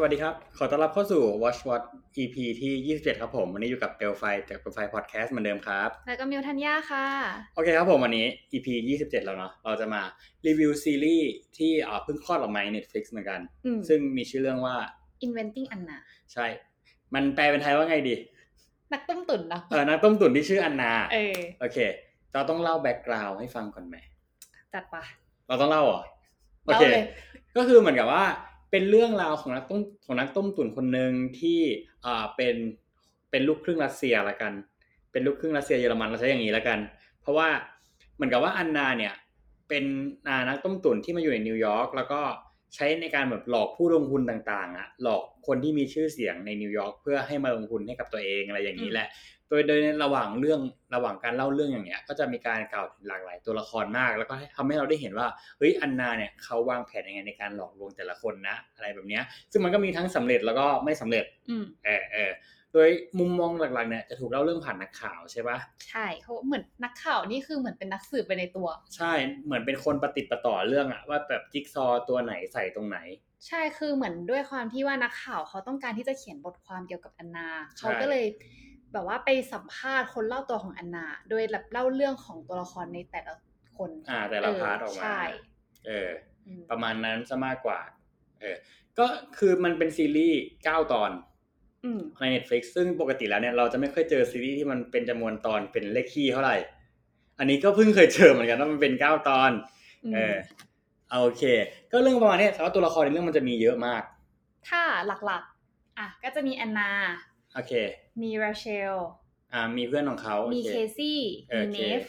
สวัสดีครับ ขอต้อนรับเข้าสู่ Watch What EP ที่ 27 ครับผม วันนี้อยู่กับเปลไฟจากเปลไฟพอดแคสต์เหมือนเดิมครับ แล้วก็มิวทัญญาค่ะ โอเคครับผมวันนี้ EP 27 แล้วเนาะ เราจะมารีวิวซีรีส์ที่เอ่อเพิ่งคลอดออกมาใน Netflix เหมือนกันอืมซึ่งมีชื่อเรื่องว่า Inventing Anna ใช่ มันแปลเป็นไทยว่าไงดี นักต้มตุ๋นเนาะเออ นักต้มตุ๋นที่ชื่ออันนาเออโอเค เราต้องเล่าแบ็กกราวด์ให้ฟังก่อนไหมจัดปะเราต้องเล่าเหรอ โอเคเล่าเลยก็คือเหมือนกับว่า เป็นเรื่องราวของนักต้มของนักต้มตุ๋นคนหนึ่งที่อ่าเป็นเป็นลูกครึ่งรัสเซียละกัน เป็นลูกครึ่งรัสเซียเยอรมันเราใช้อย่างนี้ละกัน เพราะว่าเหมือนกับว่าอันนาเนี่ยเป็นอ่านักต้มตุ๋นที่มาอยู่ในนิวยอร์กแล้วก็ ใช้ในการแบบหลอกผู้ลงทุนต่างๆอะหลอกคนที่มีชื่อเสียงในนิวยอร์กเพื่อให้มาลงทุนให้กับตัวเองอะไรอย่างนี้แหละ โดยโดยในระหว่างเรื่องระหว่างการเล่าเรื่องอย่างเงี้ย ก็จะมีการกล่าวถึงหลากหลายตัวละครมาก แล้วก็ทำให้เราได้เห็นว่าเฮ้ยอันนาเนี่ยเขาวางแผนยังไงในการหลอกลวงแต่ละคนนะ อะไรแบบเนี้ย ซึ่งมันก็มีทั้งสำเร็จแล้วก็ไม่สำเร็จอืมเออเออ โดยมุมมองหลักๆเนี่ยจะถูกเล่าเรื่องผ่านนักข่าวใช่ปะใช่เขาเหมือนนักข่าวนี่คือเหมือนเป็นนักสืบไปในตัว ใช่เหมือนเป็นคนประติดประต่อเรื่องอะว่าแบบจิ๊กซอว์ตัวไหนใส่ตรงไหน ใช่คือเหมือนด้วยความที่ว่านักข่าวเขาต้องการที่จะเขียนบทความเกี่ยวกับแอนนาใช่เขาก็เลยแบบว่าไปสัมภาษณ์คนเล่าตัวของแอนนา โดยแบบเล่าเรื่องของตัวละครในแต่ละคน อ่าแต่ละเออ part ออกมาใช่เอออืมประมาณนั้นซะมากกว่า เออ ก็คือมันเป็นซีรีส์เก้าตอนอืม ใน Netflix ซึ่งปกติแล้วเนี่ยเราจะไม่ค่อยเจอซีรีส์ที่มันเป็นจำนวนตอนเป็นเลขคี่เท่าไหร่ อันนี้ก็เพิ่งเคยเจอเหมือนกันว่ามันเป็นเก้าตอนอืมเออเอาโอเค ก็เรื่องประมาณเนี้ยแต่ว่าตัวละครในเรื่องมันจะมีเยอะมาก ถ้าหลักๆ อะก็จะมีแอนนา โอเค มีราเชล อ่า มีเพื่อนของเขาโอมีเคเคซี่เออมีโอเนเคฟ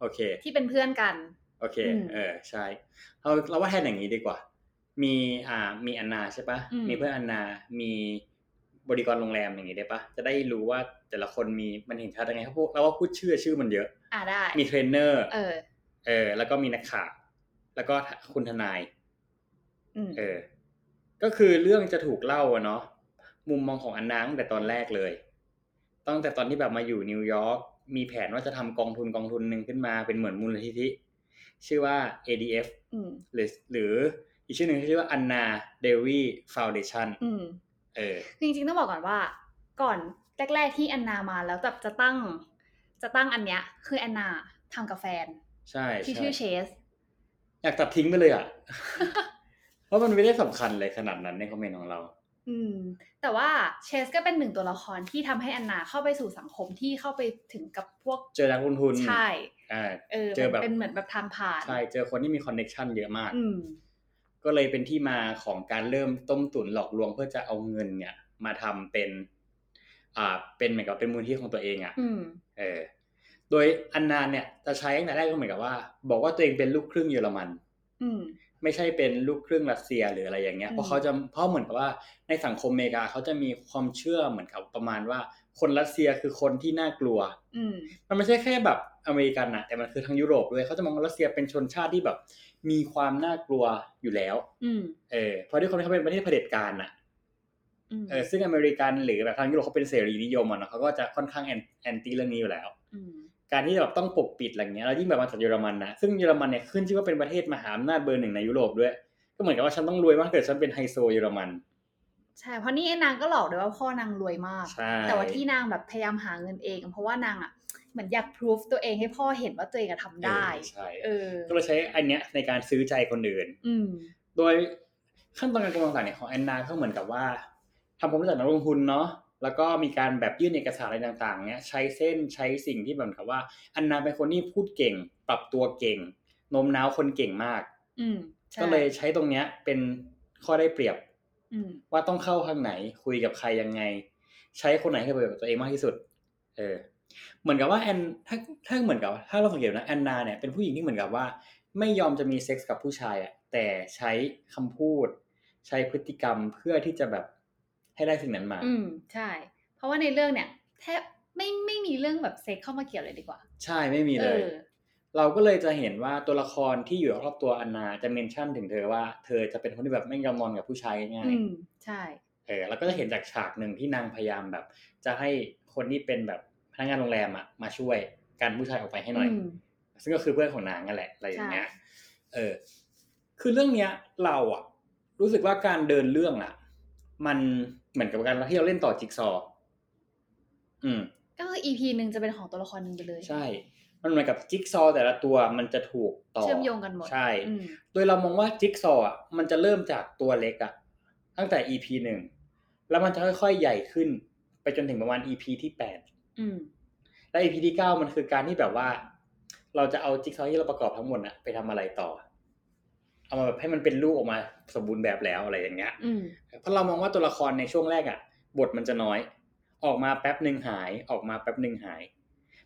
โอเค ที่เป็นเพื่อนกัน โอเคอืมเออ ใช่ เราเราว่าแทนอย่างนี้ดีกว่า มี อ่า มีอันนาใช่ปะอืมมีเพื่อนอันนา มี บริกรโรงแรมอย่างนี้ได้ปะจะได้รู้ว่าแต่ละคนมีมันเห็นชัดยังไงเขาพูดเราว่าพูดชื่อชื่อมันเยอะ อะได้ มีเทรนเนอร์เออ เออ แล้วก็มีนักข่าวแล้วก็คุณทนายอืมเออ ก็คือเรื่องจะถูกเล่าอะเนาะมุมมองของอันนาตั้งแต่ตอนแรกเลยตั้งแต่ตอนที่แบบมาอยู่นิวยอร์กมีแผนว่าจะทำกองทุนกองทุนหนึ่งขึ้นมาเป็นเหมือนมูลนิธิชื่อว่า ADF อืมหรือ หรืออีกชื่อหนึ่งชื่อว่า Anna Devi Foundation อืมเออคือจริงๆต้องบอกก่อนว่า ก่อนแรก ๆ ที่แอนนามาแล้วแบบจะตั้ง จะตั้งอันเนี้ย คือแอนนาทำกับแฟน ใช่ที่ใช่ชื่อเชส อยากตัดทิ้งไปเลยอะ เพราะมันไม่ได้สำคัญเลยขนาดนั้นในคอมเมนต์ของเรา อืม แต่ว่าเชสก็เป็นหนึ่งตัวละครที่ทำให้แอนนาเข้าไปสู่สังคมที่เข้าไปถึงกับพวกเจอนักลงทุนใช่อ่าเออเจอแบบเป็นเหมือนแบบทางผ่านใช่เจอคนที่มี connection เยอะมาก อืม ก็เลยเป็นที่มาของการเริ่มต้มตุ๋นหลอกลวงเพื่อจะเอาเงินเนี่ย มาทำเป็น อ่า เป็นเหมือนกับเป็นมูลที่ของตัวเองอะอืมเออ โดยอันนานเนี่ยจะใช้ตั้งแต่แรกก็เหมือนกับว่า บอกว่าตัวเองเป็นลูกครึ่งเยอรมันอืมไม่ใช่เป็นลูกครึ่งรัสเซียหรืออะไรอย่างเงี้ยอืมเพราะเขาจะเพราะเหมือนกับว่าในสังคมอเมริกาเขาจะมีความเชื่อเหมือนกับประมาณว่า คนรัสเซียคือคนที่น่ากลัวอืมมันไม่ใช่แค่แบบอเมริกันนะแต่มันคือทั้งยุโรปด้วยเขาจะมองว่ารัสเซียเป็นชนชาติที่แบบ มีความน่ากลัวอยู่แล้วอืมเออเพราะด้วยความที่เขาเป็นประเทศเผด็จการน่ะอืมเออซึ่งอเมริกันหรือแบบทางยุโรปเขาเป็นเสรีนิยมอะเนาะเขาก็จะค่อนข้างแอน anti เรื่องนี้อยู่แล้วอืมการที่แบบต้องปกปิดอะไรเงี้ยแล้วยิ่งแบบมาจากเยอรมันนะซึ่งเยอรมันเนี่ยขึ้นชื่อว่าเป็นประเทศมหาอำนาจเบอร์หนึ่งในยุโรปด้วย ก็เหมือนกับว่าฉันต้องรวยมากเกิดฉันเป็นไฮโซเยอรมัน ใช่เพราะนี่ไอ้นางก็หลอกด้วยว่าพ่อนางรวยมากใช่แต่ว่าที่นางแบบพยายามหาเงินเอง เพราะว่านางอะเหมือนอยากพิสูจน์ตัวเองให้พ่อเห็นว่าตัวเองอะทำได้เออใช่เออก็เลยใช้อันเนี้ยในการซื้อใจคนอื่น อืมโดยขั้นตอนการกำลังต่างๆเนี่ยของแอนนาก็เหมือนกับว่าทำความรู้จักนักลงทุนเนาะแล้วก็มีการแบบยื่นเอกสารอะไรต่างๆเนี้ยใช้เส้นใช้สิ่งที่แบบกับว่าอันนาเป็นคนที่พูดเก่ง ปรับตัวเก่งโน้มน้าวคนเก่งมาก อืมใช่ก็เลยใช้ตรงเนี้ยเป็นข้อได้เปรียบอืม ว่าต้องเข้าข้างไหนคุยกับใครยังไง ใช้คนไหนให้ประโยชน์กับตัวเองมากที่สุด เออ เหมือนกับว่าแอนถ้าถ้าเหมือนกับ ถ้าเราสังเกตนะแอนนาเนี่ยเป็นผู้หญิงที่เหมือนกับว่า ไม่ยอมจะมีเซ็กส์กับผู้ชายอะแต่ใช้คำพูด ใช้พฤติกรรมเพื่อที่จะแบบให้ได้สิ่งนั้นมา อืมใช่ เพราะว่าในเรื่องเนี่ย แทบไม่ไม่มีเรื่องแบบเซ็กส์เข้ามาเกี่ยวเลยดีกว่า ใช่ไม่มีเลยเอ เราก็เลยจะเห็นว่าตัวละครที่อยู่รอบตัวอันนาจะ mention ถึงเธอว่าเธอจะเป็นคนที่แบบไม่ยอมนอนกับผู้ชายง่ายอืมใช่ๆเออแล้วก็จะเห็นจากฉากหนึ่งที่นางพยายามแบบ จะให้คนที่เป็นแบบพนักงานโรงแรมอะมาช่วยการผู้ชายออกไปให้หน่อยอืมซึ่งก็คือเพื่อนของนางนั่นแหละอะไรอย่างเงี้ยใช่เออ คือเรื่องเนี้ย เราอะรู้สึกว่าการเดินเรื่องอะมันเหมือนกับการที่เราเล่นต่อจิ๊กซอว์อืม ก็คือ EP หนึ่งจะเป็นของตัวละครหนึ่งไปเลย ใช่ มันเหมือนกับจิ๊กซอว์แต่ละตัวมันจะถูกต่อเชื่อมโยงกันหมดใช่อืมโดยเรามองว่าจิ๊กซอว์อะมันจะเริ่มจากตัวเล็กอะตั้งแต่ EP หนึ่งแล้วมันจะค่อยๆใหญ่ขึ้น ไปจนถึงประมาณ EP ที่แปดอืมและ EP ที่เก้ามันคือการที่แบบว่า เราจะเอาจิ๊กซอว์ที่เราประกอบทั้งหมดอะไปทำอะไรต่อเอามาแบบให้มันเป็นรูปออกมาสมบูรณ์แบบแล้วอะไรอย่างเงี้ยอืมเพราะเรามองว่าตัวละครในช่วงแรกอะ บทมันจะน้อย ออกมาแป๊บหนึ่งหาย ออกมาแป๊บหนึ่งหาย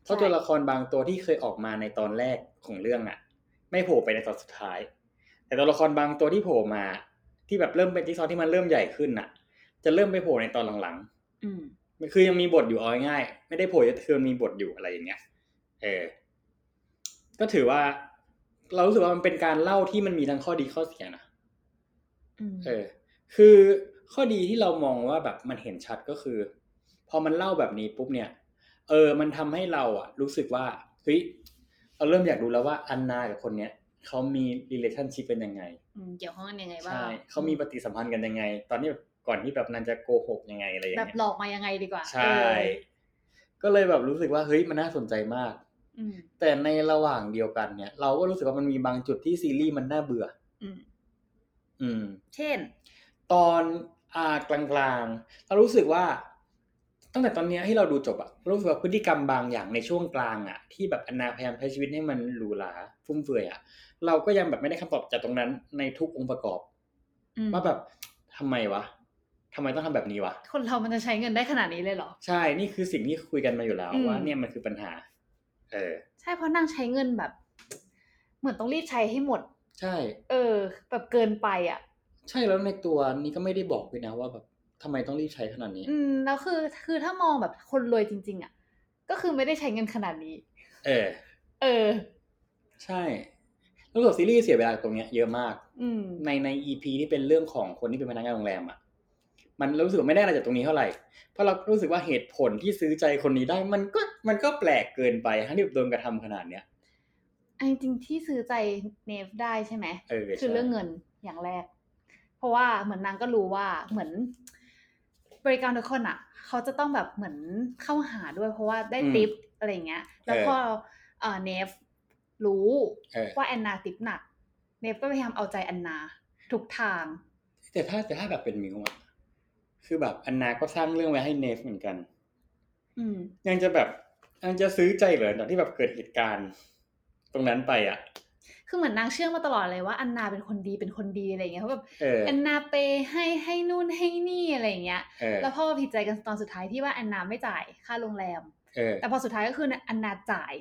เพราะใช่ตัวละครบางตัวที่เคยออกมาในตอนแรกของเรื่องอะ ไม่โผล่ไปในตอนสุดท้าย แต่ตัวละครบางตัวที่โผล่มา ที่แบบเริ่มเป็นจิ๊กซอว์ที่มันเริ่มใหญ่ขึ้นอะ จะเริ่มไปโผล่ในตอนหลังอืมๆมันคือยังมีบทอยู่เอาง่ายๆไม่ได้โผล่แต่คือมันมีบทอยู่อะไรอย่างเงี้ยเออก็ถือว่า เรารู้สึกว่ามันเป็นการเล่าที่มันมีทั้งข้อดีข้อเสียนะอืมเออ คือข้อดีที่เรามองว่าแบบมันเห็นชัดก็คือ พอมันเล่าแบบนี้ปุ๊บเนี่ย เออ มันทำให้เราอะรู้สึกว่าเฮ้ยเราเริ่มอยากรู้แล้วว่าอันนากับคนเนี้ยเขามี relationship เป็นยังไงอืมเกี่ยวข้องกันยังไงบ้างใช่เขามีปฏิสัมพันธ์กันยังไง ตอนนี้แบบก่อนที่แบบนันจะโกหกยังไงอะไรอย่างแบบเงี้ยหลอกมายังไงดีกว่า ใช่เออก็เลยแบบรู้สึกว่าเฮ้ยมันน่าสนใจมากอืมแต่ในระหว่างเดียวกันเนี่ย เราก็รู้สึกว่ามันมีบางจุดที่ซีรีส์มันน่าเบื่อ อืมอืมเช่น ตอนอ่ากลางๆเรารู้สึกว่า ตั้งแต่ตอนเนี้ยที่เราดูจบอะรู้สึกว่าพฤติกรรมบางอย่างในช่วงกลางอะที่แบบอนนาพยายามใช้ชีวิตให้มันหรูหราฟุ่มเฟือยอะเราก็ยังแบบไม่ได้คำตอบจากตรงนั้นในทุกองค์ประกอบอืมว่าแบบทำไมวะทำไมต้องทำแบบนี้วะคนเรามันจะใช้เงินได้ขนาดนี้เลยเหรอใช่นี่คือสิ่งที่คุยกันมาอยู่แล้วอืมว่าเนี่ยมันคือปัญหา เออ ใช่เพราะนางใช้เงินแบบ เหมือนต้องรีบใช้ให้หมด ใช่ เออ แบบเกินไปอะ ใช่แล้วในตัวนี้ก็ไม่ได้บอกเลยนะว่าแบบ ทำไมต้องรีบใช้ขนาดนี้ อืมแล้วคือคือถ้ามองแบบคนรวยจริง ๆ อะ ก็คือไม่ได้ใช้เงินขนาดนี้ เออ เออ ใช่แล้วกับซีรีส์เสียเวลากับตรงเนี้ยเยอะมาก อืมในใน EP ที่เป็นเรื่องของคนที่เป็นพนักงานโรงแรมอะมันรู้สึกว่าไม่ได้อะไรจากตรงนี้เท่าไหร่ เพราะเรารู้สึกว่าเหตุผลที่ซื้อใจคนนี้ได้ มันก็มันก็แปลกเกินไปทั้งที่โดนกระทำขนาดเนี้ยอันจริงๆที่ซื้อใจเนฟได้ใช่ไหมเออคือใช่เรื่องเงินอย่างแรก เพราะว่าเหมือนนางก็รู้ว่าเหมือน บริการทุกคนอะ เขาจะต้องแบบเหมือนเข้าหาด้วยเพราะว่าได้ติปอะไรอย่างเงี้ย แล้วพอเอ่อเนฟรู้เออว่าแอนนาติปหนัก เนฟก็พยายามเอาใจแอนนาทุกทาง แต่ถ้าแต่ถ้าแบบเป็นมิวอะคือแบบอันนาก็สร้างเรื่องไว้ให้เนฟเหมือนกันอืมยังจะแบบยังจะซื้อใจเหรอตอนที่แบบเกิดเหตุการณ์ ตรงนั้นไปอะ คือเหมือนนางเชื่อมาตลอดเลยว่าอันนาเป็นคนดีเป็นคนดีอะไรอย่างเงี้ยเขาแบบเออแอนนาเปย์ให้ให้นู่นให้นี่อะไรอย่างเงี้ยเออแล้วพอมาผิดใจกันตอนสุดท้ายที่ว่าแอนนาไม่จ่ายค่าโรงแรมเออแต่พอสุดท้ายก็คืออันนาจ่าย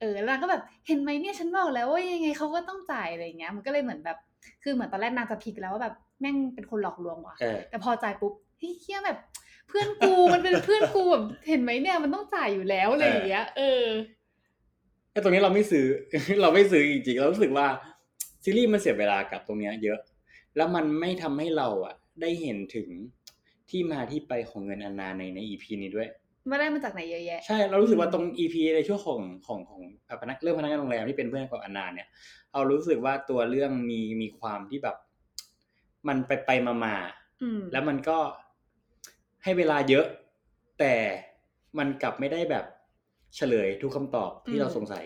เออแล้วนางก็แบบเห็นไหมเนี่ยฉันบอกแล้วว่ายังไงเขาก็ต้องจ่ายอะไรอย่างเงี้ย มันก็เลยเหมือนแบบคือเหมือนตอนแรกนางจะพลิกแล้วว่าแบบแม่งเป็นคนหลอกลวงว่ะเออแต่พอจ่ายปุ๊บเฮ้ยเฮียแบบเพื่อนกูมันเป็นเพื่อนกูแบบเห็นไหมเนี่ยมันต้องจ่ายอยู่แล้วอะไรอย่างเงี้ยเออ ไอ้ตรงนี้เราไม่ซื้อ เราไม่ซื้อจริงๆเรารู้สึกว่าซีรีส์มันเสียเวลากับตรงเนี้ย เยอะ แล้วมันไม่ทำให้เราอะ ได้เห็นถึงที่มาที่ไปของเงินอันนาในในอีพีนี้ด้วยไม่ได้มาจากไหนเยอะแยะใช่เรารู้สึกว่าตรงอีพีในช่วงของของของอะพนักเรื่องพนักงานโรงแรมที่เป็นเพื่อนของอันนาเนี่ยเรารู้สึกว่าตัวเรื่องมีมีความที่แบบ มันไปไปมามาๆอืมแล้วมันก็ให้เวลาเยอะ แต่มันกลับไม่ได้แบบ เฉลยทุกคำตอบที่เราสงสัย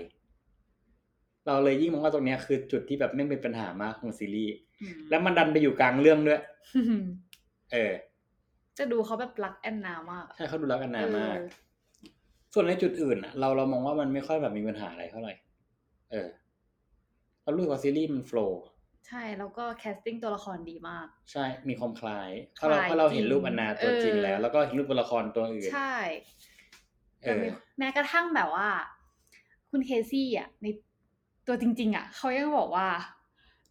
เราเลยยิ่งมองว่าตรงเนี้ยคือจุดที่แบบไม่งเป็นปัญหามากของซีรีส์อืมแล้วมันดันไปอยู่กลางเรื่องด้วยเออ จะดูเขาแบบรักแอนนามากอะใช่เขาดูรักกันนานมากเออส่วนในจุดอื่นอะเราเรามองว่ามันไม่ค่อยแบบมีปัญหาอะไรเท่าไหร่เออเรารู้สึกว่าซีรีส์มัน flowใช่แล้วก็ casting ตัวละครดีมาก ใช่มีความคล้ายเพราะเราคล้ายเพราะเราเห็นจริงรูปอันนาตัวจริงเออแล้ว แล้วก็เห็นรูปตัวละครตัวอื่น ใช่เออแต่มี แม้กระทั่งแบบว่า คุณเคซี่อะในตัวจริง ๆ อะเขายังบอกว่า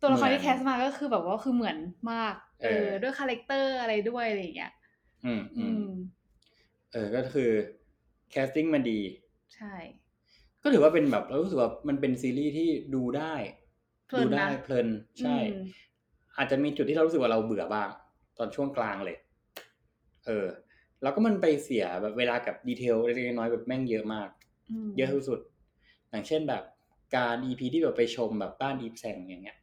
ตัวละครที่ cast มาก็คือแบบว่าคือเหมือนมาก เออ ด้วย character อะไรด้วยอะไรอย่างเงี้ยอืมอือืมมเออก็คือcasting มันดี ใช่ ก็ถือว่าเป็นแบบเรารู้สึกว่ามันเป็นซีรีส์ที่ดูได้เพลินดูได้นะเพลินใช่อืมอาจจะมีจุดที่เรารู้สึกว่าเราเบื่อบ้าง ตอนช่วงกลางเลย เออ แล้วก็มันไปเสียแบบเวลากับ detail เล็กๆน้อยๆแบบแม่งเยอะมากเยอะที่สุด อย่างเช่นแบบการ EP ที่แบบไปชมแบบบ้านอีฟแซงอย่างเงี้ย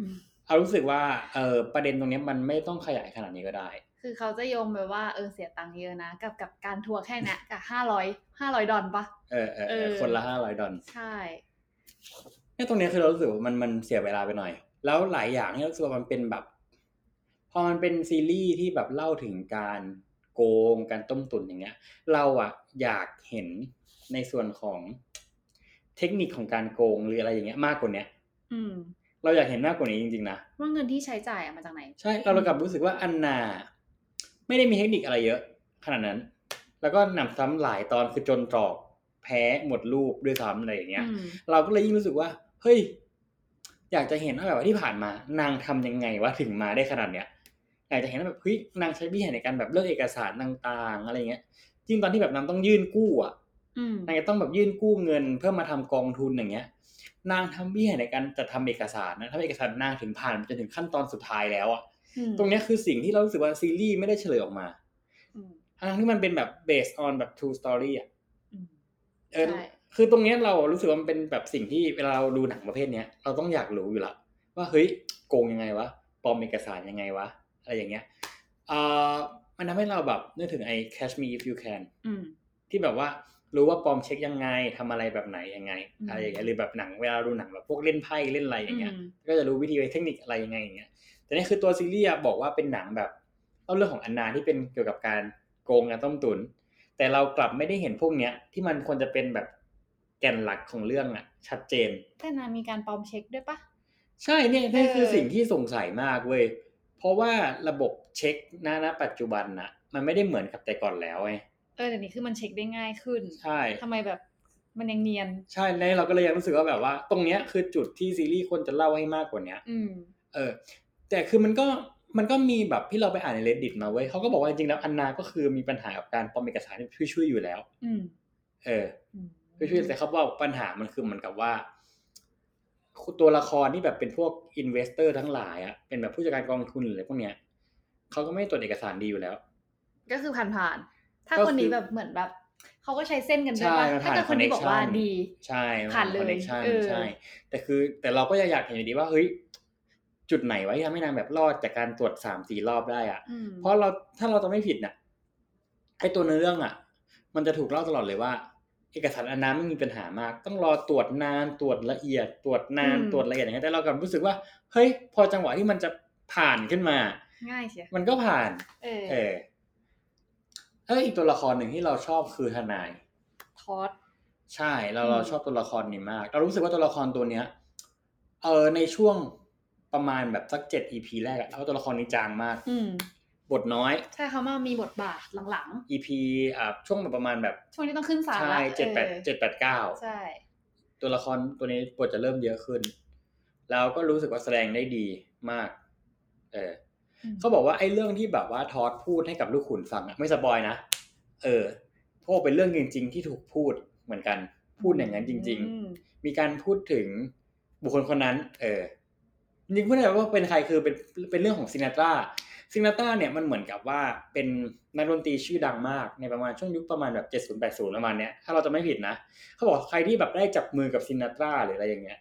อืมเออรู้สึกว่าเออประเด็นตรงเนี้ยมันไม่ต้องขยายขนาดนี้ก็ได้คืคือเขาจะโยงไปว่าเออเสียตังค์เยอะนะ กับกับการทัวร์แค่เนี้ยกับห้าร้อยห้าร้อยดอลปะเออเออเออเออคนละห้าร้อยดอลใช่เนี่ยตรงเนี้ยคือเรารู้สึกว่ามันมันเสียเวลาไปหน่อย แล้วหลายอย่างเนี่ยรู้สึกว่ามันเป็นแบบ พอมันเป็นซีรีส์ที่แบบเล่าถึงการ โกง การต้มตุ๋นอย่างเงี้ย เราอะอยากเห็นในส่วนของเทคนิคของการโกงหรืออะไรอย่างเงี้ยมากกว่าเนี้ยอืม เราอยากเห็นมากกว่านี้จริงๆนะว่าเงินที่ใช้จ่ายอะมาจากไหน ใช่เราเรากลับรู้สึกว่าอันนาไม่ได้มีเทคนิคอะไรเยอะ ขนาดนั้น แล้วก็หนำซ้ำหลายตอนคือจนตรอกแพ้หมดรูปด้วยซ้ำอะไรอย่างเงี้ยอืมเราก็เลยยิ่งรู้สึกว่า เฮ้ย อยากจะเห็นว่าแบบว่าที่ผ่านมา นางทำยังไงวะถึงมาได้ขนาดเนี้ย อยากจะเห็นว่าแบบเฮ้ยนางใช้วิธีไหนในการแบบเลือกเอกสารต่างๆ อะไรเงี้ยจริงตอนที่แบบนางต้องยื่นกู้อะอืมนางจะต้องแบบยื่นกู้เงินเพื่อมาทำกองทุนอย่างเงี้ย นางทำวิธีไหนในการจะทำเอกสารนะทำเอกสารนางถึงผ่านจนถึงขั้นตอนสุดท้ายแล้วอะอืมตรงเนี้ยคือสิ่งที่เรารู้สึกว่าซีรีส์ไม่ได้เฉลยออกมาอืมทั้งที่มันเป็นแบบ based on แบบ true story อะอืมเออใช่คือตรงเนี้ยเรารู้สึกว่ามันเป็นแบบสิ่งที่เวลาเราดูหนังประเภทเนี้ย เราต้องอยากรู้อยู่ละว่าเฮ้ยโกงยังไงวะปลอมเอกสารยังไงวะ อะไรอย่างเงี้ยเอ่อมันทำให้เราแบบนึกถึงไอ้ Catch Me If You Can อืมที่แบบว่ารู้ว่าปลอมเช็คยังไงทำอะไรแบบไหนยังไงอืมอะไรอย่างเงี้ยหรือแบบหนังเวลาดูหนังแบบพวกเล่นไพ่เล่นอะไรอย่างเงี้ยอืมก็จะรู้วิธีเทคนิคอะไรยังไงอย่างเงี้ยแต่นี่คือตัวซีรีส์อะบอกว่าเป็นหนังแบบเล่าเรื่องของอันนาที่เป็นเกี่ยวกับการโกงการต้มตุน แต่เรากลับไม่ได้เห็นพวกเนี้ย ที่มันควรจะเป็นแบบแก่นหลักของเรื่องอะชัดเจนแต่นางมีการปลอมเช็คด้วยปะใช่เนี่ยนี่คือเออสิ่งที่สงสัยมากเว้ยเพ ราะว่าระบบเช็คณณปัจจุบันน่ะ มันไม่ได้เหมือนกับแต่ก่อนแล้วไงเออเดี๋ยวนี้คือมันเช็คได้ง่ายขึ้นใช่ทำไมแบบมันยังเนียน ใช่แล้วเราก็เลยยังรู้สึกว่าแบบว่า ตรงเนี้ยคือจุดที่ซีรีส์ควรจะเล่าให้มากกว่าเนี้ยอืมเออ แต่คือมันก็มันก็มีแบบที่เราไปอ่านใน reddit มาเว้ยเขาก็บอกว่าจริงๆแล้วอันนาก็คือมีปัญหากับการปลอมเอกสารที่ช่วยๆอยู่แล้วอืมเอออืมช่วยๆแต่เขาบอกปัญหามันคือเหมือนกับว่า ตัวละครที่แบบเป็นพวกinvestor ทั้งหลายอะเป็นแบบผู้จัดการกองทุนหรืออะไรพวกเนี้ยเขาก็ไม่ตรวจเอกสารดีอยู่แล้ว ก็คือผ่านๆถ้าก็คือคนนี้แบบเหมือนแบบเขาก็ใช้เส้นกันด้วยใช่ปะมันถ้าผ่านเกิดคนนี้บอกว่า connection ดีใช่ผ่านเลย connection เออใช่ แต่คือแต่เราก็ยังอยากเห็นอยู่ดีว่าเฮ้ยจุดไหนวะที่ทำให้นางแบบรอดจากการตรวจสามสี่รอบได้อะอืมเพราะเราถ้าเราจะไม่ผิดน่ะไอ้ตัวเนื้อเรื่องอะ มันจะถูกเล่าตลอดเลยว่า เอกสารอันนั้นไม่มีปัญหามาก ต้องรอตรวจนานตรวจละเอียด ตรวจนานตรวจละเอียดอย่างเงี้ยแต่เรากลับรู้สึกว่าเฮ้ยพอจังหวะที่มันจะผ่านขึ้นมา ง่ายเชียมันก็ผ่าน เออเออเอออีกตัวละครหนึ่งที่เราชอบคือทนายทอดใช่เราอืมเราชอบตัวละครนี้มาก เรารู้สึกว่าตัวละครตัวเนี้ย เออในช่วงประมาณแบบสักเจ็ด EP แรกอะแล้วตัวละครนี้จางมากอืม บทน้อย ใช่เขามามีบทบาทหลัง EP อ่าช่วงแบบประมาณแบบๆช่วงที่ต้องขึ้นศาลใช่ละเจ็ดแปดออเจ็ดแปดเก้าใช่ ตัวละครตัวนี้บทจะเริ่มเยอะขึ้น แล้วก็รู้สึกว่าแสดงได้ดีมาก เอออืมเขาบอกว่าไอ้เรื่องที่แบบว่าทอดพูดให้กับลูกขุนฟังอะไม่สปอยนะ เออเพราะว่าเป็นเรื่องจริง ๆ ที่ถูกพูดเหมือนกัน พูดอย่างนั้นจริงอืมๆมีการพูดถึงบุคคลคนนั้น เออจริงๆพูดได้ว่าเป็นใครคือเป็นเป็นเรื่องของซินาตรา ซินาตราเนี่ยมันเหมือนกับว่าเป็นนักดนตรีชื่อดังมากในประมาณช่วงยุคประมาณแบบเจ็ดศูนย์แปดศูนย์ประมาณเนี้ยถ้าเราจะไม่ผิดนะ เขาบอกใครที่แบบได้จับมือกับซินาตราหรืออะไรอย่างเงี้ย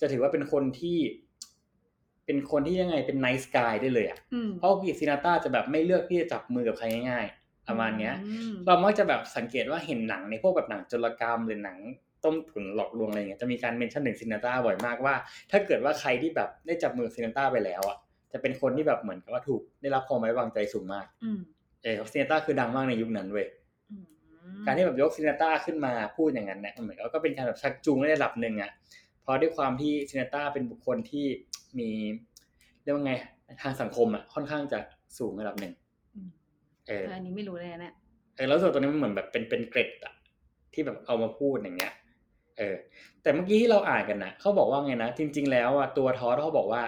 จะถือว่าเป็นคนที่ เป็นคนที่ยังไงเป็น nice guy ได้เลยอะอืมเพราะกิซินาต้าจะแบบไม่เลือกที่จะจับมือกับใครง่ายๆประมาณเนี้ยอืมเรามักจะแบบสังเกตว่าเห็นหนังในพวกแบบหนังโจรกรรมหรือหนังต้มตุ๋นหลอกลวงอะไรเงี้ยจะมีการ mention ถึงซินาตราบ่อยมากว่า ถ้าเกิดว่าใครที่แบบได้จับมือซินาตราไปแล้วอะ จะเป็นคนที่แบบเหมือนกับว่าถูกได้รับความไว้วางใจสูงมากอืมเออซินาตราคือดังมากในยุคนั้นเว้ยอืมการที่แบบยกซินาต้าขึ้นมาพูดอย่างนั้นเนี่ยมันเหมือนกับก็เป็นการแบบชักจูงในระดับหนึ่งอะเพราะด้วยความที่ซินาต้าเป็นบุคคลที่มีเรียกว่าไงทางสังคมอะค่อนข้างจะสูงระดับหนึ่งอืมเออเอออันนี้ไม่รู้เลยนะเนี่ยเออแล้วส่วนตัวนี้มันเหมือนแบบเป็นเป็นเกร็ดอะที่แบบเอามาพูดอย่างเงี้ย เออ แต่เมื่อกี้ที่เราอ่านกันนะเขาบอกว่าไงนะจริง ๆ แล้วอะตัวทอสเขาบอกว่า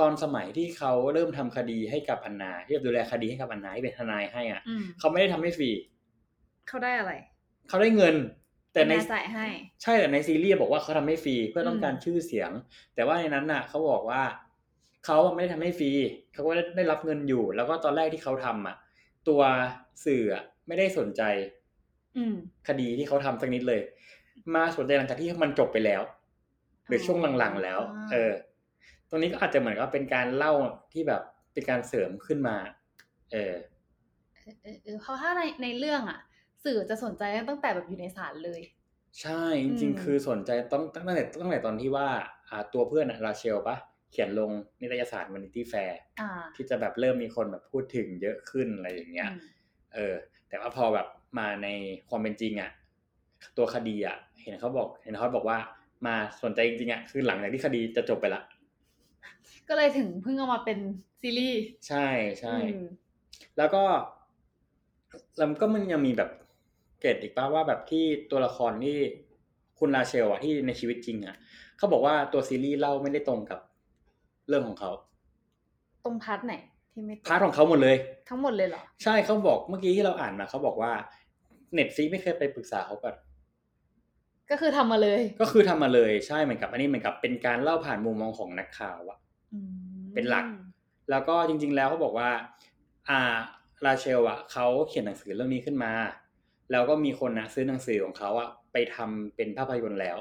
ตอนสมัยที่เขาเริ่มทำคดีให้กับอันนาที่ดูแลคดีให้กับอันนาที่เป็นทนายให้อะอืมเขาไม่ได้ทำให้ฟรีเขาได้อะไร เขาได้เงิน แต่ในนาจ่ายให้ ใช่แต่ในซีรีส์บอกว่าเขาทำให้ฟรีเพื่อต้องการอืมชื่อเสียง แต่ว่าในนั้นน่ะ เขาบอกว่าเขาไม่ได้ทำให้ฟรีเขาก็ได้ได้รับเงินอยู่ แล้วก็ตอนแรกที่เขาทำอะ ตัวสื่ออะไม่ได้สนใจ อืมคดีที่เขาทำสักนิดเลย มาสนใจหลังจากที่มันจบไปแล้วหรือช่วงหลังๆแล้วอ่าเออ ตรงนี้ก็อาจจะเหมือนกับเป็นการเล่าที่แบบเป็นการเสริมขึ้นมา เออเออเออเพราะถ้าในในเรื่องอะ สื่อจะสนใจตั้งแต่แบบอยู่ในศาลเลย ใช่จอืริงมๆคือสนใจต้องตั้งแต่ตั้งแต่ตอนที่ว่าอ่าตัวเพื่อนอะราเชลปะเขียนลงนิตยสารวันนิตี้แฟร์อ่าที่จะแบบเริ่มมีคนแบบพูดถึงเยอะขึ้นอะไรอย่างเงี้ยอืมเออ แต่ว่าพอแบบมาในความเป็นจริงอะตัวคดีอะเห็นเขาบอก เห็นเขาบอกว่ามาสนใจจริงๆอะคือหลังจากที่คดีจะจบไปละ ก็เลยถึงเพิ่งเอามาเป็นซีรีส์ใช่ใช่อืมแล้วก็แล้วก็มันยังมีแบบเกร็ดอีกป่ะว่าแบบที่ตัวละครที่คุณราเชลอะที่ในชีวิตจริงอะเขาบอกว่าตัวซีรีส์เล่าไม่ได้ตรงกับเรื่องของเขา ตรง part ไหนที่ไม่ตรง part ของเขาหมดเลย ทั้งหมดเลยเหรอ ใช่เขาบอกเมื่อกี้ที่เราอ่านมาเขาบอกว่า Netflix ไม่เคยไปปรึกษาเขาก่อนก็คือทำมาเลย ก็คือทำมาเลยใช่เหมือนกับ อันนี้เหมือนกับเป็นการเล่าผ่านมุมมองของนักข่าวอะอืม เป็นหลัก แล้วก็จริง ๆ แล้วเขาบอกว่า อ่าราเชลอะเขาเขียนหนังสือเรื่องนี้ขึ้นมา แล้วก็มีคนนะซื้อหนังสือของเขาอะไปทำเป็นภาพยนตร์แล้ว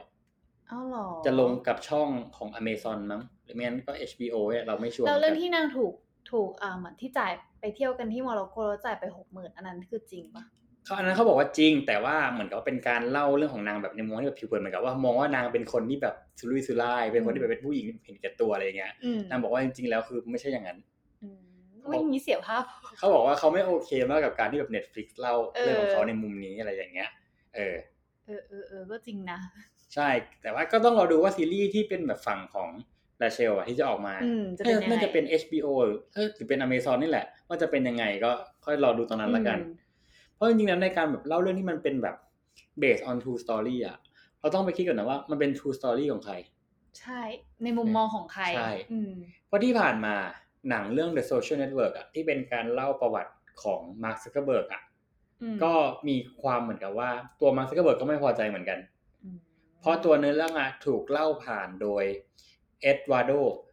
อ้าวเหรอจะลงกับช่องของ Amazon มั้งหรือไม่งั้นก็ HBO เนี่ยเราไม่ชัวร์แล้วเรื่องหมืนกันที่นางถูกถูกอ่าเหมือนที่จ่ายไปเที่ยวกันที่โมร็อกโกแล้วจ่ายไปหกหมื่นอันนั้นคือจริงปะ เขาอันนั้นเขาบอกว่าจริง แต่ว่าเหมือนกับว่าเป็นการเล่าเรื่องของนางแบบในมุมที่แบบผิวเผินเหมือนกับว่ามองว่านางเป็นคนที่แบบสุรุ่ยสุร่ายเป็นคนที่แบบเป็นผู้หญิงเห็นแก่ตัวอะไรอย่างเงี้ยอืมนางบอกว่าจริงๆแล้วคือไม่ใช่อย่างนั้นอืมไม่มีเสียภาพ เขาบอกว่าเขาไม่โอเคมากกับการที่แบบ Netflix เล่าเออเรื่องของเขาในมุมนี้อะไรอย่างเงี้ย เออ เออเออเออก็จริงนะ ใช่ แต่ว่าก็ต้องรอดูว่าซีรีส์ที่เป็นแบบฝั่งของราเชลอะที่จะออกมาอืมจะเป็นยังไงน่าจะเป็น HBO หรือเออหรือเป็น Amazon นี่แหละ ว่าจะเป็นยังไงก็ค่อยรอดูตอนนั้นละกันอืม เพราะจริงๆแล้วในการแบบเล่าเรื่องที่มันเป็นแบบ based on true story อะเราต้องไปคิดก่อนนะว่ามันเป็น true story ของใคร ใช่ ในมุมมองของใครใช่อืมเพราะที่ผ่านมาหนังเรื่อง The Social Network อะที่เป็นการเล่าประวัติของ Mark Zuckerberg อะอืมก็มีความเหมือนกับว่าตัว Mark Zuckerberg ก็ไม่พอใจเหมือนกันอืมเพราะตัวเนื้อเรื่องอะถูกเล่าผ่านโดยเอ็ดวาร์โด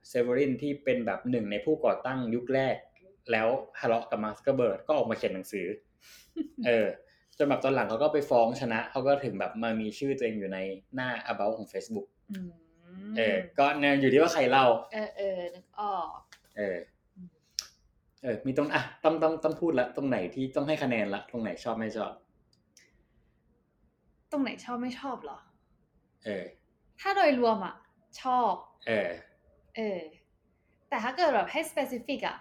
เซเวรินที่เป็นแบบหนึ่งในผู้ก่อตั้งยุคแรก แล้วทะเลาะกับมาร์ค ซักเคอร์เบิร์กก็ออกมาเขียนหนังสือ เออจนแบบตอนหลังเขาก็ไปฟ้องชนะเขาก็ถึงแบบมามีชื่อตัวเองอยู่ในหน้า about ของ Facebook อืมเออ ก็เนี่ยอยู่ที่ว่าใครเล่า เออเออนึกออกเออ เออ มีตรงอะต้องต้องต้องพูดละตรงไหนที่ต้องให้คะแนนละตรงไหนชอบไม่ชอบ ตรงไหนชอบไม่ชอบเหรอ เออ ถ้าโดยรวมอะ ชอบ เออ เออ แต่ถ้าเกิดแบบให้ specific อะ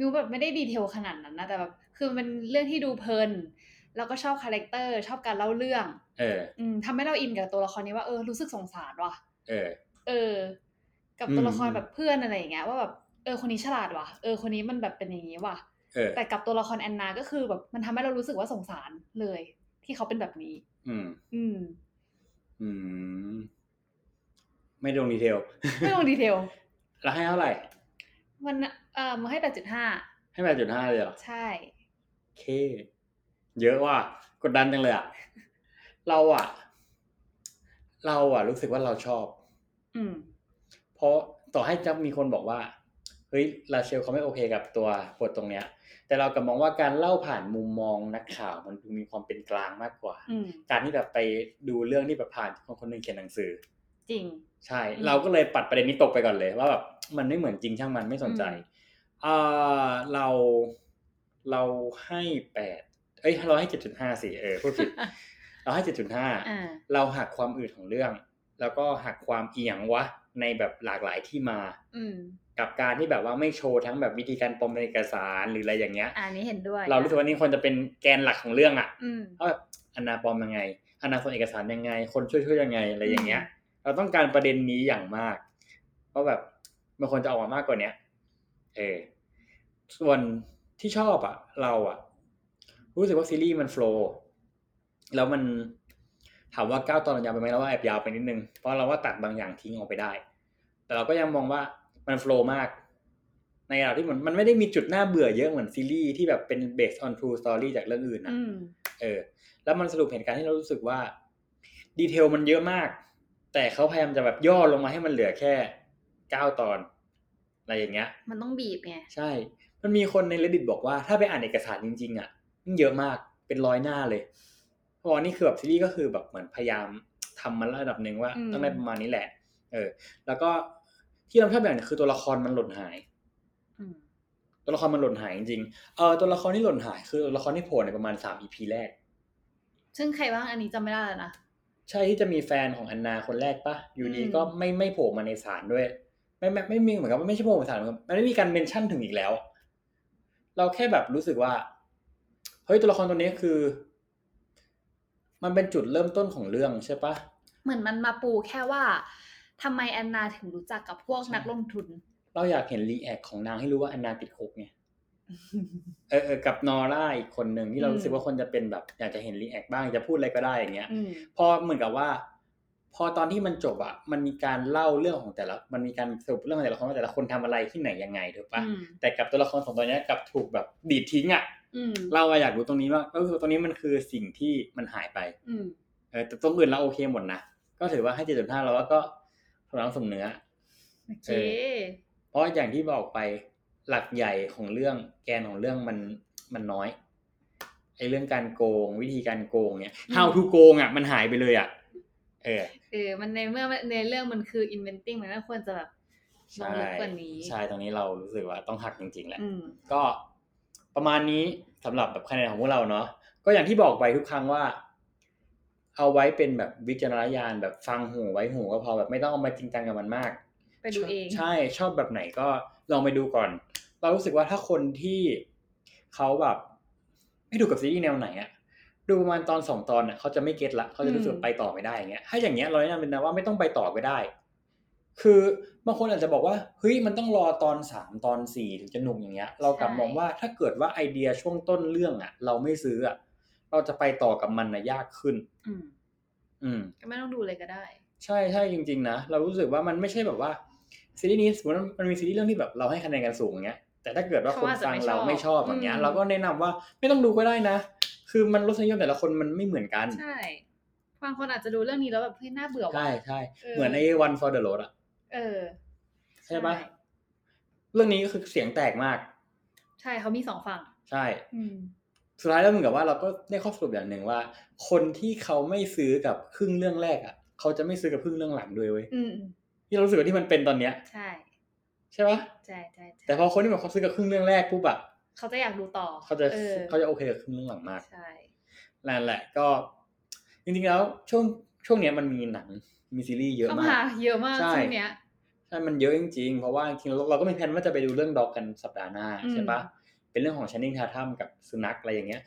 มิวแบบไม่ได้ detail ขนาดนั้นนะ แต่แบบคือมันเป็นเรื่องที่ดูเพลิน แล้วก็ชอบ character ชอบการเล่าเรื่อง เอออืมทำให้เราอินกับตัวละครนี้ว่าเออรู้สึกสงสารว่ะ เออ เออ กับตัวละครอืมแบบเพื่อนอะไรอย่างเงี้ยว่าแบบเออคนนี้ฉลาดว่ะ เออคนนี้มันแบบเป็นอย่างนี้ว่ะเออแต่กับตัวละครแอนนาก็คือแบบมันทำให้เรารู้สึกว่าสงสารเลย ที่เขาเป็นแบบนี้ อืม อืม อืม ไม่ลงดีเทล ไม่ลงดีเทล แล้วให้เท่าไหร่ มัน เอ่อมาให้แปดจุดห้าให้แปดจุดห้าเลยเหรอใช่โอเค เยอะว่ะกดดันจังเลยอะเราอะ เราอะ รู้สึกว่าเราชอบ อืม เพราะต่อให้จะมีคนบอกว่าเฮ้ยลาเชลเขาไม่โอเคกับตัวบทตรงเนี้ย แต่เรากลับมองว่าการเล่าผ่านมุมมองนักข่าวมันดูมีความเป็นกลางมากกว่าอืมการที่แบบไปดูเรื่องที่แบบผ่านคนคนหนึ่งเขียนหนังสือ จริง ใช่อืมเราก็เลยปัดประเด็นนี้ตกไปก่อนเลย ว่าแบบมันไม่เหมือนจริงช่างมันไม่สนใจ อืมอ่าเราเราให้แปดเอ้ยเราให้เจ็ดจุดห้าสิเออพูดผิด เราให้เจ็ดจุดห้าอ่าเราหักความอืดของเรื่อง แล้วก็หักความเอียงวะในแบบหลากหลายที่มาอืมกับการที่แบบว่าไม่โชว์ทั้งแบบวิธีการปลอมเอกสารหรืออะไรอย่างเงี้ยอันนี้เห็นด้วย เรารู้สึกว่านี่ควรจะเป็นแกนหลักของเรื่องอะอืมว่าแบบอนาปลอมยังไงอนาส่งเอกสารยังไง คนช่วยช่วยยังไงอะไรอย่างเงี้ย เราต้องการประเด็นนี้อย่างมากเพราะแบบมันควรจะออกมามากกว่าเนี้ย เออส่วนที่ชอบอะเราอะรู้สึกว่าซีรีส์มันโฟล์แล้วมันถามว่าเก้าตอนยาวไปไหมเราว่าแอบยาวไปนิดนึง เพราะเราว่าตัดบางอย่างทิ้งออกไปได้ แต่เราก็ยังมองว่ามันโฟล์มาก ในระดับที่มันมันไม่ได้มีจุดน่าเบื่อเยอะเหมือนซีรีส์ที่แบบเป็น based on true story จากเรื่องอื่นนะอืมเออ แล้วมันสรุปเหตุการณ์ที่เรารู้สึกว่าดีเทลมันเยอะมาก แต่เขาพยายามจะแบบย่อลงมาให้มันเหลือแค่เก้าตอน อะไรอย่างเงี้ย มันต้องบีบไงใช่ มันมีคนใน reddit บอกว่าถ้าไปอ่านเอกสารจริง ๆ อะมันเยอะมากเป็นร้อยหน้าเลยเพราะว่านี่คือแบบซีรีส์ก็คือแบบเหมือนพยายามทำมันระดับหนึ่งว่าอืมต้องได้ประมาณนี้แหละ เออ แล้วก็ที่เราชอบอย่างหนึงคือตัวละครมันหล่นหายอืมตัวละครมันหล่นหายจริงๆเออตัวละครที่หล่นหายคือตัวละครที่โผล่ในประมาณสาม EP แรก ซึ่งใครบ้างอันนี้จำไม่ได้แล้วนะ ใช่ที่จะมีแฟนของอันนาคนแรกปะอยู่ดีอืมก็ไม่ไม่โผล่มาในศาลด้วย ไม่ไม่ไม่มีเหมือนกับว่าไม่ใช่โผล่มาในศาลเหมือนกับมันไม่มีการเมนชั่นถึงอีกแล้ว เราแค่แบบรู้สึกว่าเฮ้ยตัวละครตัวนี้คือ มันเป็นจุดเริ่มต้นของเรื่องใช่ปะเหมือนมันมาปูแค่ว่าทำไมแอนนาถึงรู้จักกับพวกใช่นักลงทุน เราอยากเห็น react ของนางให้รู้ว่าแอนนาติดคุกไงเออเออกับนอร่าอีกคนหนึ่งที่เราอืมรู้สึกว่าคนจะเป็นแบบ อยากจะเห็น react บ้างจะพูดอะไรก็ได้อย่างเงี้ยอืมพอเหมือนกับว่า พอตอนที่มันจบอะมันมีการเล่าเรื่องของแต่ละ มันมีการสรุปเรื่องของแต่ละคนว่าแต่ละคนทำอะไรที่ไหนยังไงถูกปะอืมแต่กับตัวละครสองตัวเนี้ยกลับถูกแบบดีดทิ้งอะอืมเราอะอยากรู้ตรงนี้ว่าก็คือตรงนี้มันคือสิ่งที่มันหายไปอืมเออแต่ตรงอื่นเราโอเคหมดนะก็ถือว่าให้เจ็ดจุดห้าแล้วก็สมน้ำสมเนื้อโอเคเอเพราะอย่างที่บอกไปหลักใหญ่ของเรื่องแกนของเรื่องมันมันน้อยไอ้เรื่องการโกงวิธีการโกงเนี่ย how to โกงอะมันหายไปเลยอะ เออเออมันในเมื่อในเรื่องมันคือ inventing มันก็ควรจะแบบลงใช่ลึกกว่านี้ ใช่ตรงนี้เรารู้สึกว่าต้องหักจริงๆแหละอืมก็ประมาณนี้สำหรับแบบคะแนนของพวกเราเนาะก็อย่างที่บอกไปทุกครั้งว่า เอาไว้เป็นแบบวิจารณญาณแบบฟังหูไว้หูก็พอแบบไม่ต้องเอามาจริงจังกับมันมากไปดูเองใช่ชอบแบบไหนก็ลองไปดูก่อน เรารู้สึกว่าถ้าคนที่เขาแบบไม่ดูกับซีรีส์แนวไหนอะ ดูประมาณตอนสองตอนอะเขาจะไม่เก็ตละเขาจะรู้สึกอืมไปต่อไม่ได้อย่างเงี้ยถ้าอย่างเงี้ยเราแนะนำเป็นนะว่าไม่ต้องไปต่อก็ได้ คือบางคนอาจจะบอกว่าเฮ้ยมันต้องรอตอนสามตอนสี่ถึงจะหนุกอย่างเงี้ย เรากลับมองว่าถ้าเกิดว่าไอเดียช่วงต้นเรื่องอะเราไม่ซื้ออะเราจะไปต่อกับมันนะยากขึ้น อืม อืมก็ไม่ต้องดูเลยก็ได้ ใช่ใช่จริง ๆ นะเรารู้สึกว่ามันไม่ใช่แบบว่าซีรีส์นี้สมมติว่ามันมีซีรีส์เรื่องที่แบบเราให้คะแนนกันสูงอย่างเงี้ยแต่ถ้าเกิดว่าคเขานอาจจะฟังไม่ชอบเราไม่ชอบอย่างเงี้ยอืมเราก็แนะนำว่าไม่ต้องดูก็ได้นะ คือมันรสนิยมแต่ละคนมันไม่เหมือนกัน ใช่บางคนอาจจะดูเรื่องนี้แล้วแบบเฮ้ยน่าเบื่อว่ะใช่ใช่เออเหมือนไอ้ One for the Road อะเออ ใช่ปะเรื่องนี้ก็คือเสียงแตกมาก ใช่เขามีสองฝั่ง ใช่อืมสุดท้ายแล้วเหมือนกับว่าเราก็ได้ข้อสรุปอย่างหนึ่งว่า คนที่เขาไม่ซื้อกับครึ่งเรื่องแรกอะเขาจะไม่ซื้อกับครึ่งเรื่องหลังด้วยเว้ยอืมที่เรารู้สึกว่าที่มันเป็นตอนเนี้ย ใช่ ใช่ปะใช่ใช่ใช่แต่พอคนที่แบบเขาซื้อกับครึ่งเรื่องแรกปุ๊บอะ เขาจะอยากดูต่อเขาจะออเขาจะโอเคกับครึ่งเรื่องหลังมากใช่นั่นแหละก็จริงๆแล้วช่วงช่วงเนี้ยมันมีหนังมีซีรีส์เยอะเข้ามามากเยอะมากใช่ช่วงเนี้ยใช่มันเยอะจริงๆ เพราะว่าจริงๆเราเราก็มีแผนว่าจะไปดูเรื่องด็อกกันสัปดาห์หน้าอืมใช่ปะเป็นเรื่องของช a น n ิ n g ทาทัมกับสุนัขอะไรอย่างเงี้ย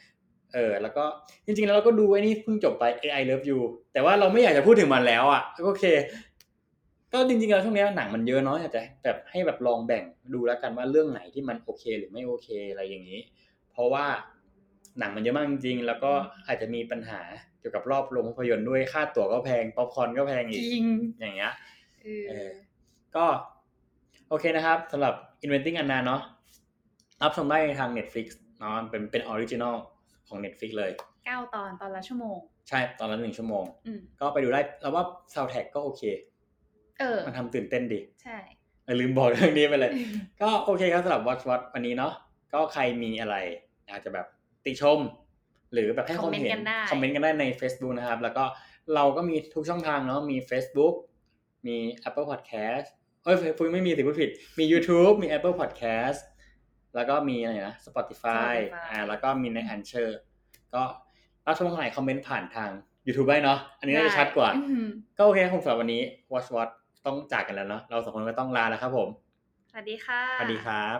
เออแล้วก็จริงๆแล้วเราก็ดูไอ้นี่เพิ่งจบไป AI Love You แต่ว่าเราไม่อยากจะพูดถึงมันแล้วอะก็โอเค ก็จริงๆแล้วช่วงเนี้ยหนังมันเยอะเนาะอยากจะแบบให้แบบลองแบ่งดูแล้วกันว่าเรื่องไหนที่มันโอเคหรือไม่โอเคอะไรอย่างนี้ เพราะว่าหนังมันเยอะมากจริงๆแล้วก็อาจจะมีปัญหาเกี่ยวกับรอบโรงภาพยนตร์ด้วยค่าตั๋วก็แพงป๊อปคอร์นก็แพงจริงอีกอย่างเงี้ยเออเออก็โอเคนะครับสำหรับ Inventing Anna เนาะรับชมได้ทาง Netflix เนาะเป็นเป็น original ของ Netflix เลยเก้าตอนตอนละชั่วโมง ใช่ตอนละหนึ่งชั่วโมงอืมก็ไปดูได้เราว่า Soundtrack ก็โอเคเออ มันทำตื่นเต้นดี ใช่เออลืมบอกเรื่องนี้ไปเลย ก็โอเคครับสำหรับ Watch What วันนี้เนาะก็ใครมีอะไรอยากจะแบบติชม หรือแบบให้ความเห็นคอมเมนต์กันได้คอมเมนต์กันได้ใน Facebook นะครับ แล้วก็เราก็มีทุกช่องทางเนาะมี Facebook มี Apple Podcast เอ้ย Facebook ไม่มีสิพูดผิด มี YouTube มี Apple Podcast แล้วก็มีอะไรนะ Spotify Spotify อ่าแล้วก็มีใน Anchor ก็รับชมทางไหนคอมเมนต์ผ่านทาง YouTube ได้เนาะอันนี้น่าจะชัดกว่าอืมก็โอเคครับผมสำหรับวันนี้ Watch What ต้องจากกันแล้วเนาะเราสองคนก็ต้องลาแล้วครับผม สวัสดีค่ะ สวัสดีครับ